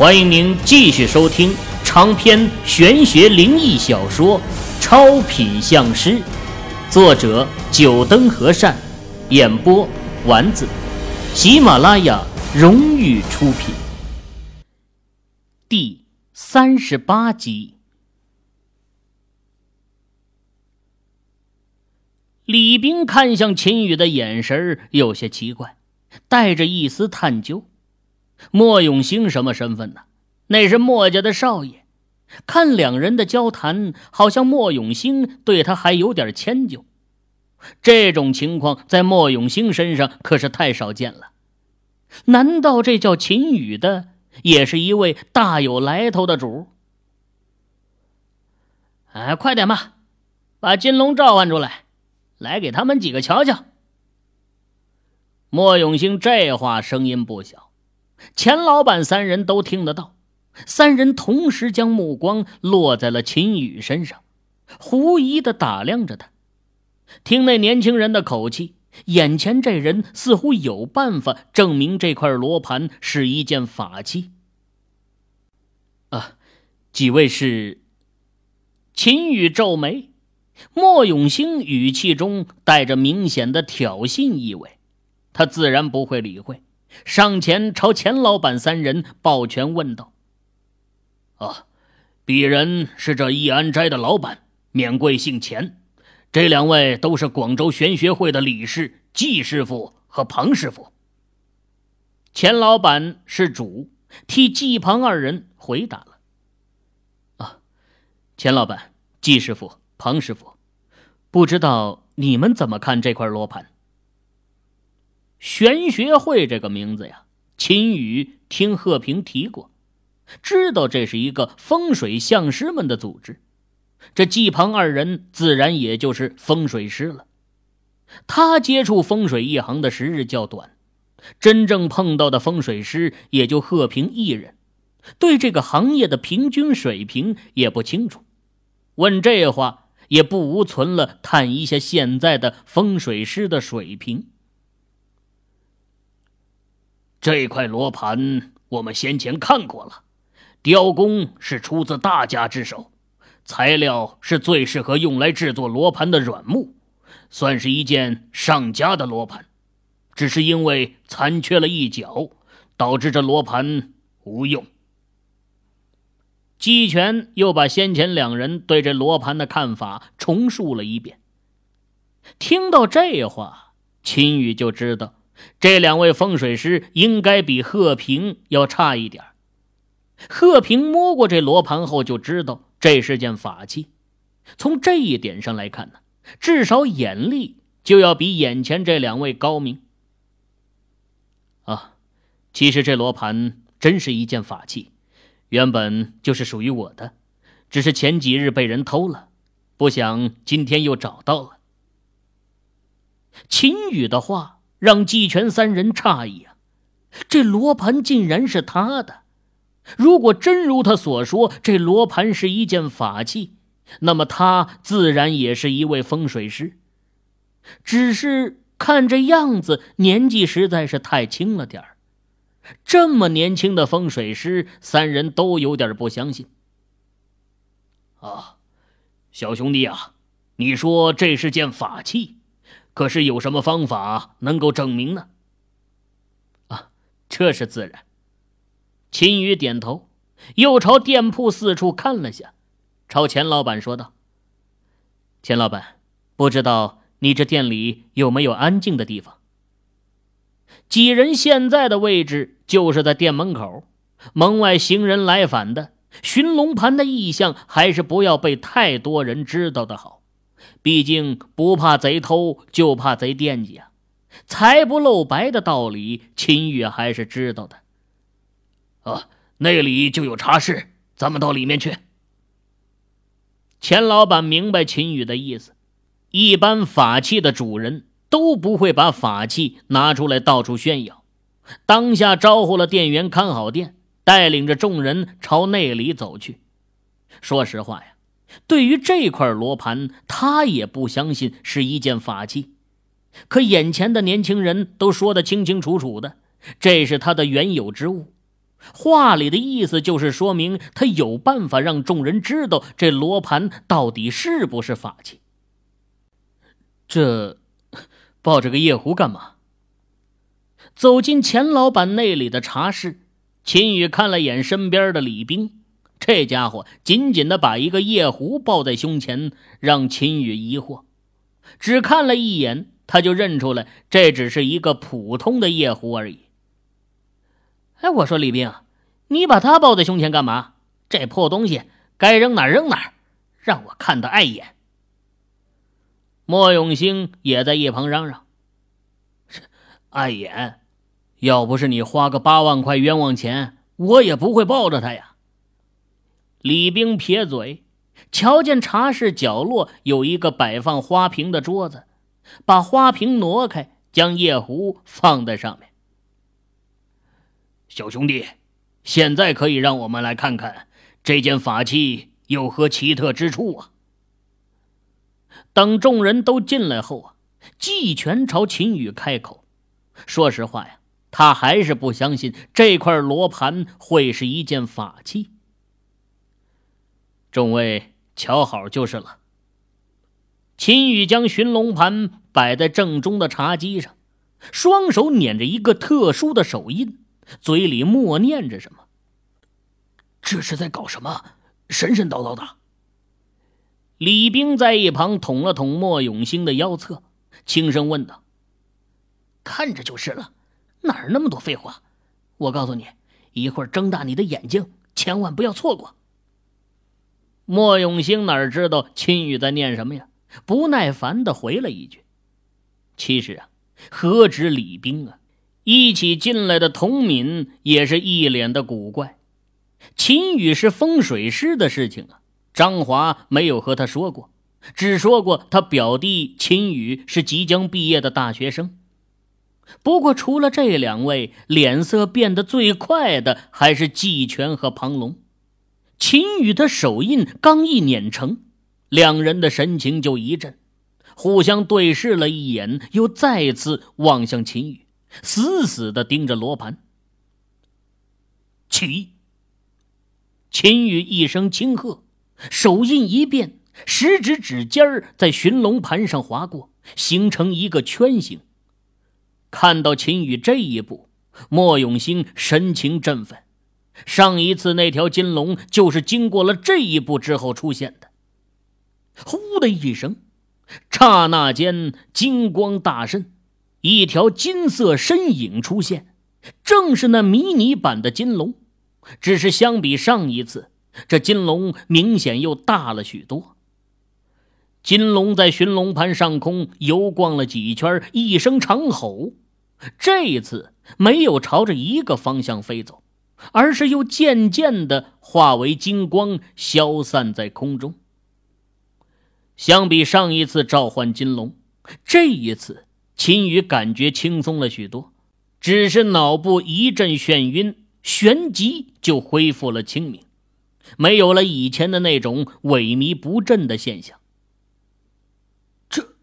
欢迎您继续收听长篇玄学灵异小说《超品相师》，作者：九灯和善，演播：丸子，喜马拉雅荣誉出品。第三十八集，李冰看向秦宇的眼神有些奇怪，带着一丝探究。莫永兴什么身份呢？那是莫家的少爷。看两人的交谈，好像莫永兴对他还有点迁就。这种情况在莫永兴身上可是太少见了。难道这叫秦羽的也是一位大有来头的主？哎，快点吧，把金龙召唤出来，来给他们几个瞧瞧。莫永兴这话声音不小。钱老板三人都听得到，三人同时将目光落在了秦宇身上，狐疑的打量着他。听那年轻人的口气，眼前这人似乎有办法证明这块罗盘是一件法器。啊，几位是？秦宇皱眉，莫永兴语气中带着明显的挑衅意味，他自然不会理会。上前朝钱老板三人抱拳问道：“啊，鄙人是这易安斋的老板，免贵姓钱。这两位都是广州玄学会的理事季师傅和庞师傅。”钱老板是主，替季庞二人回答了：“啊，钱老板、季师傅、庞师傅，不知道你们怎么看这块罗盘？”玄学会这个名字呀，秦宇听贺平提过，知道这是一个风水相师们的组织。这季庞二人自然也就是风水师了。他接触风水一行的时日较短，真正碰到的风水师也就贺平一人，对这个行业的平均水平也不清楚。问这话也不无存了探一下现在的风水师的水平。这块罗盘我们先前看过了，雕工是出自大家之手，材料是最适合用来制作罗盘的软木，算是一件上佳的罗盘。只是因为残缺了一角，导致这罗盘无用。季全又把先前两人对这罗盘的看法重述了一遍。听到这话，秦宇就知道。这两位风水师应该比贺平要差一点。贺平摸过这罗盘后就知道这是件法器，从这一点上来看呢，至少眼力就要比眼前这两位高明。啊，其实这罗盘真是一件法器，原本就是属于我的，只是前几日被人偷了，不想今天又找到了。秦羽的话。让季全三人诧异啊！这罗盘竟然是他的。如果真如他所说，这罗盘是一件法器，那么他自然也是一位风水师。只是看这样子，年纪实在是太轻了点儿。这么年轻的风水师，三人都有点不相信。啊，小兄弟啊，你说这是件法器？可是有什么方法能够证明呢？啊，这是自然。秦宇点头，又朝店铺四处看了下，朝钱老板说道：“钱老板，不知道你这店里有没有安静的地方？”几人现在的位置就是在店门口，门外行人来返的，寻龙盘的意向还是不要被太多人知道的好。毕竟不怕贼偷，就怕贼惦记啊！财不露白的道理，秦宇还是知道的。啊，那里就有茶室，咱们到里面去。钱老板明白秦宇的意思，一般法器的主人都不会把法器拿出来到处炫耀，当下招呼了店员看好店，带领着众人朝内里走去。说实话呀。对于这块罗盘，他也不相信是一件法器。可眼前的年轻人都说得清清楚楚的，这是他的原有之物。话里的意思就是说明他有办法让众人知道这罗盘到底是不是法器。这抱着个夜壶干嘛？走进钱老板那里的茶室，秦宇看了眼身边的李兵，这家伙紧紧的把一个夜壶抱在胸前，让秦宇疑惑。只看了一眼，他就认出来，这只是一个普通的夜壶而已。哎，我说李兵，你把他抱在胸前干嘛？这破东西该扔哪扔哪，让我看得碍眼。莫永兴也在一旁嚷嚷：“碍眼，要不是你花个八万块冤枉钱，我也不会抱着他呀。”李兵撇嘴。瞧见茶室角落有一个摆放花瓶的桌子，把花瓶挪开，将夜壶放在上面。小兄弟，现在可以让我们来看看这件法器有何奇特之处啊！等众人都进来后啊，季全朝秦羽开口：“说实话呀，他还是不相信这块罗盘会是一件法器。”众位。瞧好就是了。秦羽将寻龙盘摆在正中的茶几上，双手捻着一个特殊的手印，嘴里默念着什么。这是在搞什么？神神叨叨的。李兵在一旁捅了捅莫永兴的腰侧，轻声问道：“看着就是了，哪儿那么多废话？我告诉你，一会儿睁大你的眼睛，千万不要错过。”莫永兴哪知道秦羽在念什么呀？不耐烦的回了一句：“其实啊，何止李兵啊，一起进来的童敏也是一脸的古怪。秦羽是风水师的事情啊，张华没有和他说过，只说过他表弟秦羽是即将毕业的大学生。不过除了这两位，脸色变得最快的还是季全和庞龙。”秦羽的手印刚一捻成，两人的神情就一震，互相对视了一眼，又再次望向秦羽，死死的盯着罗盘。起！秦羽一声轻喝，手印一变，食指指尖儿在寻龙盘上划过，形成一个圈形。看到秦羽这一步，莫永兴神情振奋。上一次那条金龙就是经过了这一步之后出现的。呼的一声，刹那间金光大盛，一条金色身影出现，正是那迷你版的金龙，只是相比上一次，这金龙明显又大了许多。金龙在寻龙盘上空游逛了几圈，一声长吼，这一次没有朝着一个方向飞走。而是又渐渐的化为金光，消散在空中。相比上一次召唤金龙，这一次秦羽感觉轻松了许多，只是脑部一阵眩晕，旋即就恢复了清明，没有了以前的那种萎靡不振的现象。这，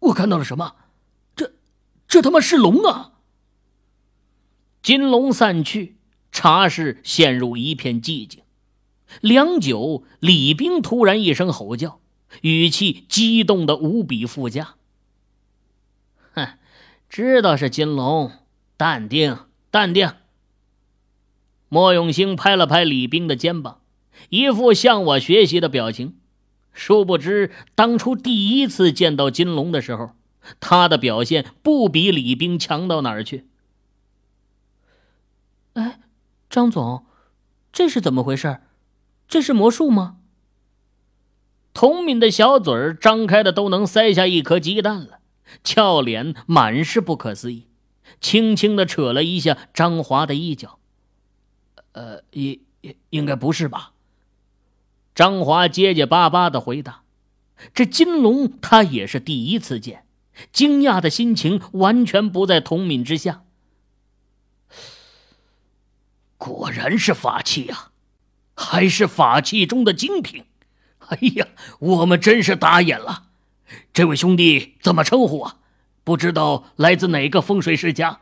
我看到了什么？这，这他妈是龙啊！金龙散去，茶室陷入一片寂静。良久，李兵突然一声吼叫，语气激动的无比附加：“哼，知道是金龙，淡定，淡定。”莫永兴拍了拍李兵的肩膀，一副向我学习的表情。殊不知，当初第一次见到金龙的时候，他的表现不比李兵强到哪儿去。哎，张总，这是怎么回事？这是魔术吗？童敏的小嘴儿张开的都能塞下一颗鸡蛋了，俏脸满是不可思议，轻轻的扯了一下张华的衣角。呃，应应应该不是吧？张华结结巴巴的回答。这金龙他也是第一次见，惊讶的心情完全不在童敏之下。果然是法器呀，还是法器中的精品！哎呀，我们真是打眼了。这位兄弟怎么称呼啊？不知道来自哪个风水世家？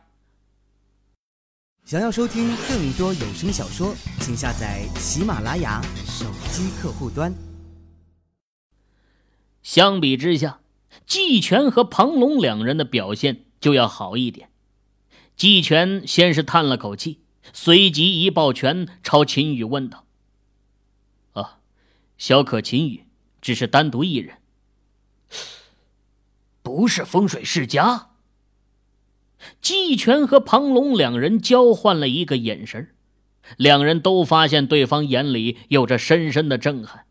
想要收听更多有声小说，请下载喜马拉雅手机客户端。相比之下，季全和庞龙两人的表现就要好一点。季全先是叹了口气，随即一抱拳朝秦羽问道：“啊，小可秦羽只是单独一人，不是风水世家。”季全和庞龙两人交换了一个眼神，两人都发现对方眼里有着深深的震撼。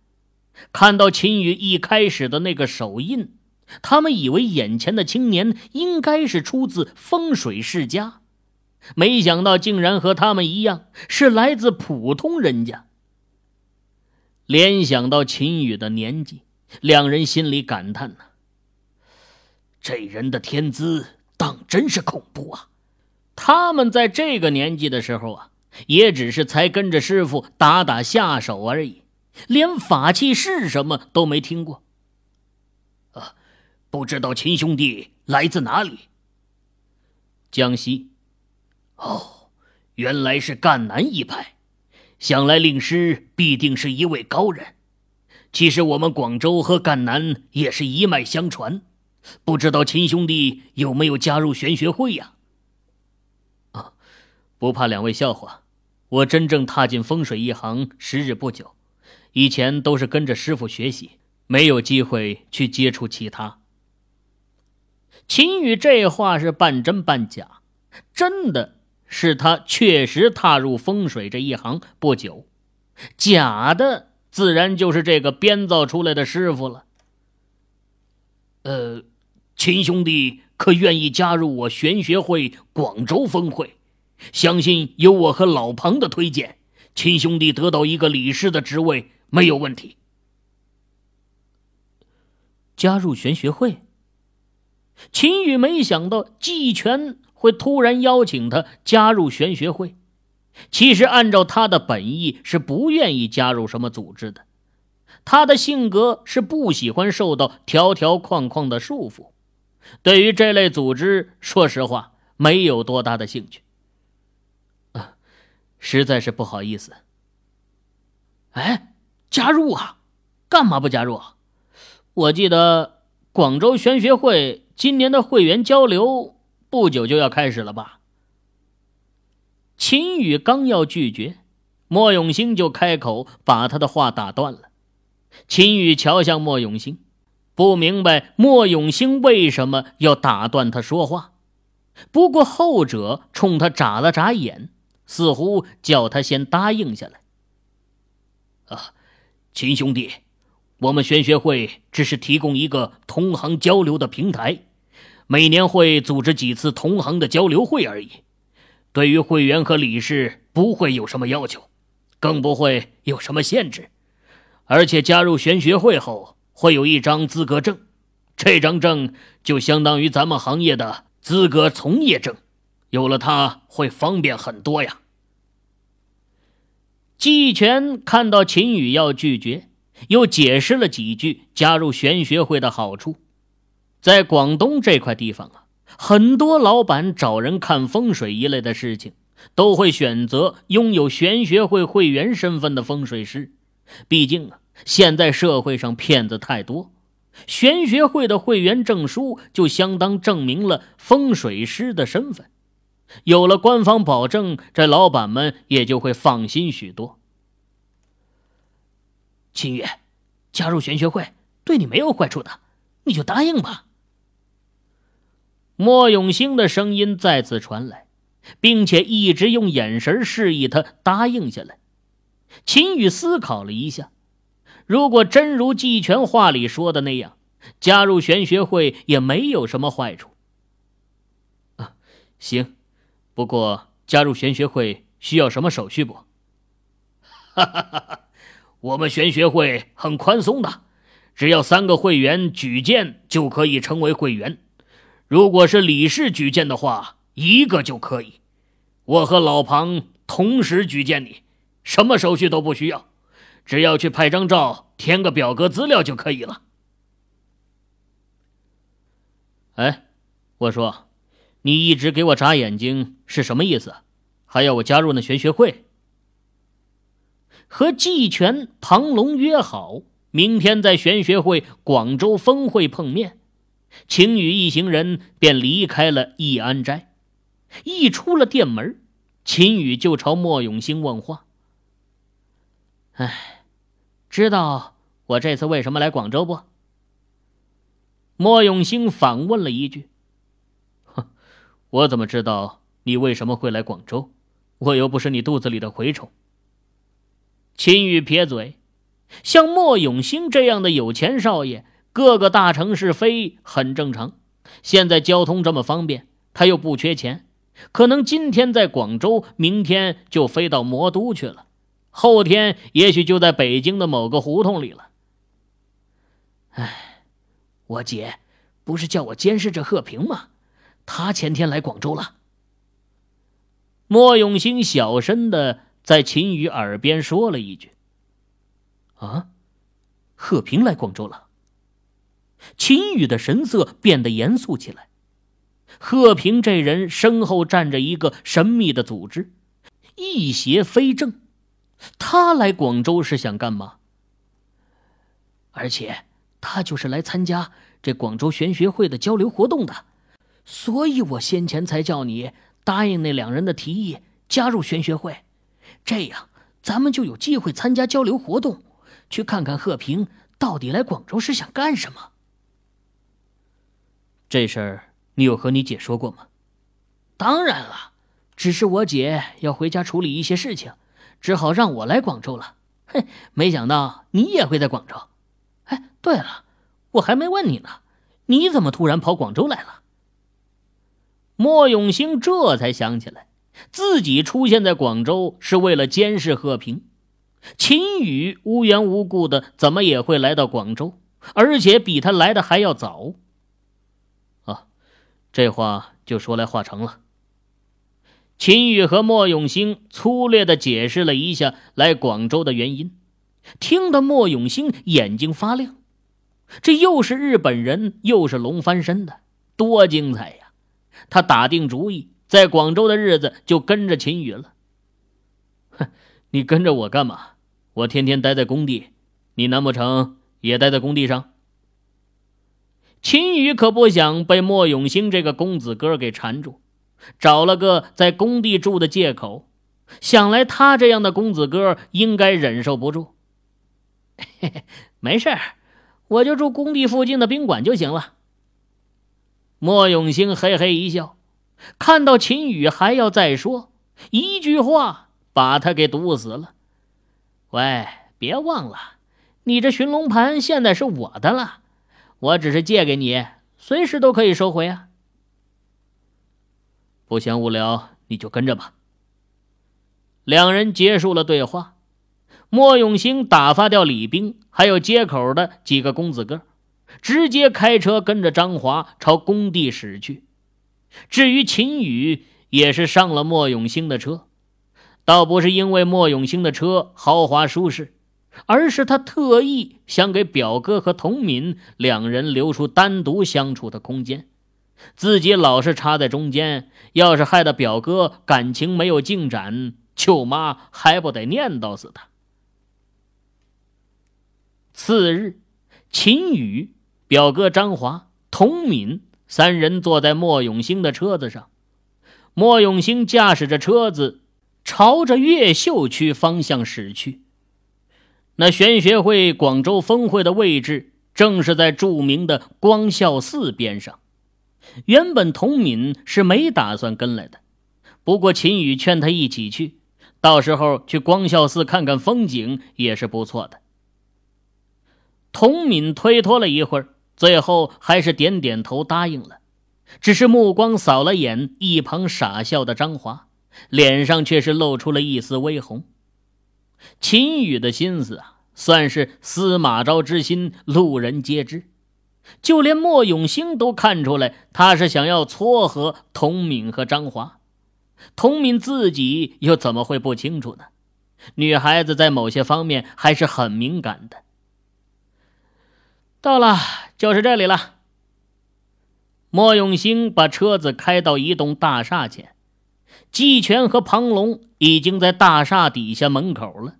看到秦羽一开始的那个手印，他们以为眼前的青年应该是出自风水世家，没想到竟然和他们一样是来自普通人家。联想到秦羽的年纪，两人心里感叹：“呐，这人的天资……”当真是恐怖啊！他们在这个年纪的时候啊，也只是才跟着师傅打打下手而已，连法器是什么都没听过。啊，不知道秦兄弟来自哪里？江西。哦，原来是赣南一派，想来令师必定是一位高人。其实我们广州和赣南也是一脉相传。不知道秦兄弟有没有加入玄学会呀？啊，不怕两位笑话，我真正踏进风水一行时日不久，以前都是跟着师傅学习，没有机会去接触其他。秦宇这话是半真半假，真的是他确实踏入风水这一行不久，假的自然就是这个编造出来的师傅了。呃。秦兄弟可愿意加入我玄学会广州分会？相信有我和老庞的推荐，秦兄弟得到一个理事的职位没有问题。加入玄学会？秦宇没想到季全会突然邀请他加入玄学会。其实按照他的本意是不愿意加入什么组织的，他的性格是不喜欢受到条条框框的束缚。对于这类组织，说实话没有多大的兴趣。啊，实在是不好意思。哎，加入啊？干嘛不加入啊？我记得广州玄学会今年的会员交流不久就要开始了吧？秦宇刚要拒绝，莫永兴就开口把他的话打断了。秦宇瞧向莫永兴。不明白莫永兴为什么要打断他说话，不过后者冲他眨了眨眼，似乎叫他先答应下来。啊，秦兄弟，我们玄学会只是提供一个同行交流的平台，每年会组织几次同行的交流会而已。对于会员和理事不会有什么要求，更不会有什么限制，而且加入玄学会后。会有一张资格证，这张证就相当于咱们行业的资格从业证，有了它会方便很多呀。季全看到秦宇要拒绝，又解释了几句加入玄学会的好处。在广东这块地方啊，很多老板找人看风水一类的事情，都会选择拥有玄学会会员身份的风水师，毕竟啊。现在社会上骗子太多，玄学会的会员证书就相当证明了风水师的身份。有了官方保证，这老板们也就会放心许多。秦宇，加入玄学会对你没有坏处的，你就答应吧。莫永兴的声音再次传来，并且一直用眼神示意他答应下来。秦宇思考了一下。如果真如季全话里说的那样，加入玄学会也没有什么坏处。啊，行，不过加入玄学会需要什么手续不？哈哈哈哈我们玄学会很宽松的，只要三个会员举荐就可以成为会员。如果是李氏举荐的话，一个就可以。我和老庞同时举荐你，什么手续都不需要。只要去拍张照，填个表格资料就可以了。哎，我说，你一直给我眨眼睛是什么意思？还要我加入那玄学会？和季全、庞龙约好，明天在玄学会广州峰会碰面。秦羽一行人便离开了义安斋，一出了店门，秦羽就朝莫永兴问话：“哎，知道我这次为什么来广州不？”莫永兴反问了一句：“哼，我怎么知道你为什么会来广州？我又不是你肚子里的蛔虫。”秦羽撇嘴，像莫永兴这样的有钱少爷。各个大城市飞很正常，现在交通这么方便，他又不缺钱，可能今天在广州，明天就飞到魔都去了，后天也许就在北京的某个胡同里了。哎，我姐不是叫我监视着贺平吗？他前天来广州了。莫永兴小声的在秦宇耳边说了一句：“啊，贺平来广州了。”秦羽的神色变得严肃起来。贺平这人身后站着一个神秘的组织，一邪非正。他来广州是想干嘛？而且他就是来参加这广州玄学会的交流活动的，所以我先前才叫你答应那两人的提议，加入玄学会，这样咱们就有机会参加交流活动，去看看贺平到底来广州是想干什么。这事儿你有和你姐说过吗？当然了，只是我姐要回家处理一些事情，只好让我来广州了。嘿，没想到你也会在广州。哎，对了，我还没问你呢，你怎么突然跑广州来了？莫永兴这才想起来，自己出现在广州是为了监视贺平。秦宇无缘无故的怎么也会来到广州，而且比他来的还要早。这话就说来话长了。秦宇和莫永兴粗略的解释了一下来广州的原因，听得莫永兴眼睛发亮。这又是日本人，又是龙翻身的，多精彩呀！他打定主意，在广州的日子就跟着秦宇了。哼，你跟着我干嘛？我天天待在工地，你难不成也待在工地上？秦宇可不想被莫永兴这个公子哥给缠住，找了个在工地住的借口。想来他这样的公子哥应该忍受不住。嘿嘿，没事我就住工地附近的宾馆就行了。莫永兴嘿嘿一笑，看到秦宇还要再说一句话，把他给堵死了。喂，别忘了，你这寻龙盘现在是我的了。我只是借给你，随时都可以收回啊！不嫌无聊，你就跟着吧。两人结束了对话，莫永兴打发掉李兵，还有街口的几个公子哥，直接开车跟着张华朝工地驶去。至于秦宇，也是上了莫永兴的车，倒不是因为莫永兴的车豪华舒适。而是他特意想给表哥和童敏两人留出单独相处的空间，自己老是插在中间，要是害得表哥感情没有进展，舅妈还不得念叨死他。次日，秦宇、表哥张华、童敏三人坐在莫永兴的车子上，莫永兴驾驶着车子朝着越秀区方向驶去。那玄学会广州峰会的位置正是在著名的光孝寺边上。原本童敏是没打算跟来的，不过秦宇劝他一起去，到时候去光孝寺看看风景也是不错的。童敏推脱了一会儿，最后还是点点头答应了，只是目光扫了眼一旁傻笑的张华，脸上却是露出了一丝微红。秦羽的心思啊，算是司马昭之心，路人皆知。就连莫永兴都看出来，他是想要撮合童敏和张华。童敏自己又怎么会不清楚呢？女孩子在某些方面还是很敏感的。到了，就是这里了。莫永兴把车子开到一栋大厦前，季全和庞龙已经在大厦底下门口了。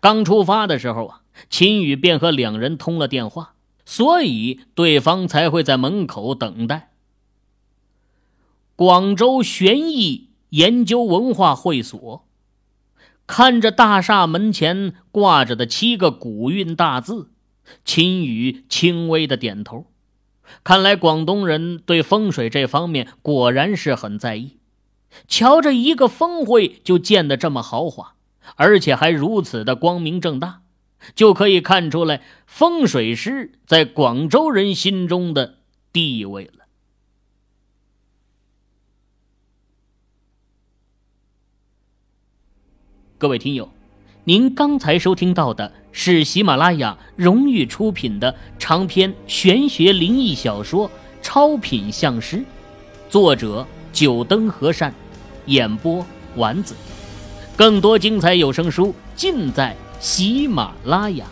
刚出发的时候啊，秦宇便和两人通了电话，所以对方才会在门口等待。广州玄艺研究文化会所，看着大厦门前挂着的七个古韵大字，秦宇轻微的点头。看来广东人对风水这方面果然是很在意。瞧这一个峰会就建得这么豪华，而且还如此的光明正大，就可以看出来风水师在广州人心中的地位了。各位听友，您刚才收听到的是喜马拉雅荣誉出品的长篇玄学灵异小说《超品相师》，作者九灯和善。演播丸子，更多精彩有声书尽在喜马拉雅。